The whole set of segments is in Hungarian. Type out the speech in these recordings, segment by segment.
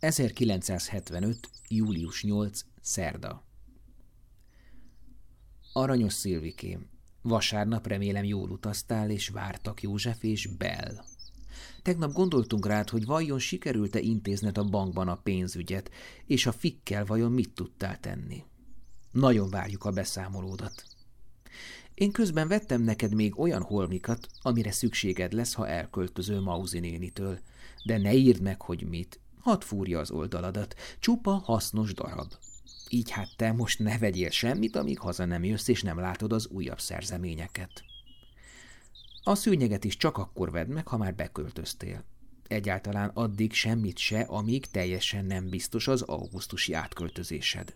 1975. július 8. szerda. Aranyos Szilvikém, vasárnap remélem jól utaztál, és vártak József és Bell. Tegnap gondoltunk rád, hogy vajon sikerült-e intézned a bankban a pénzügyet, és a fikkel vajon mit tudtál tenni. Nagyon várjuk a beszámolódat. Én közben vettem neked még olyan holmikat, amire szükséged lesz, ha elköltözöl Mauzi nénitől, de ne írd meg, hogy mit, hadd fúrja az oldaladat, csupa hasznos darab. Így hát te most ne vegyél semmit, amíg haza nem jössz, és nem látod az újabb szerzeményeket. A szűnyeget is csak akkor vedd meg, ha már beköltöztél. Egyáltalán addig semmit se, amíg teljesen nem biztos az augusztusi átköltözésed.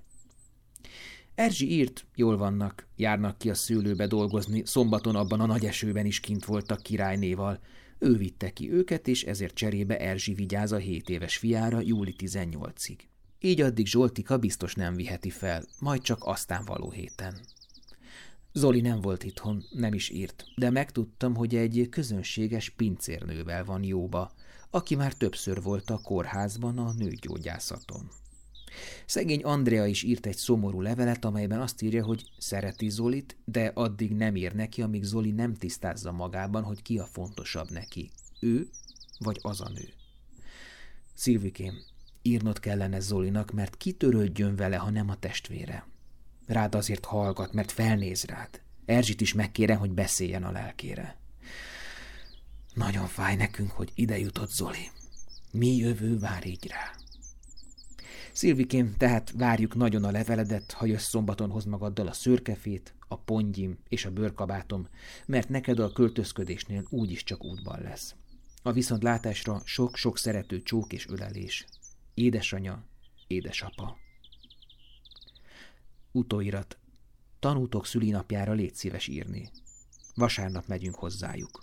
Erzsi írt, jól vannak, járnak ki a szőlőbe dolgozni, szombaton abban a nagy esőben is kint voltak királynéval. Ő vitte ki őket, és ezért cserébe Erzsi vigyáz a 7 éves fiára júli 18-ig. Így addig Zsoltika biztos nem viheti fel, majd csak aztán való héten. Zoli nem volt itthon, nem is írt, de megtudtam, hogy egy közönséges pincérnővel van jóba, aki már többször volt a kórházban a nőgyógyászaton. Szegény Andrea is írt egy szomorú levelet, amelyben azt írja, hogy szereti Zolit, de addig nem ír neki, amíg Zoli nem tisztázza magában, hogy ki a fontosabb neki, ő vagy az a nő. Szilvikém, írnod kellene Zolinak, mert kitörődjön vele, ha nem a testvére. Rád azért hallgat, mert felnéz rád. Erzsit is megkérem, hogy beszéljen a lelkére. Nagyon fáj nekünk, hogy ide jutott Zoli. Mi jövő vár így rá. Szilvikém, tehát várjuk nagyon a leveledet, ha jössz szombaton hoz magaddal a szőrkefét, a pongyim és a bőrkabátom, mert neked a költözködésnél úgyis csak útban lesz. A viszontlátásra sok-sok szerető csók és ölelés. Édesanya, édesapa. Utóirat. Tanútok szülinapjára légy szíves írni. Vasárnap megyünk hozzájuk.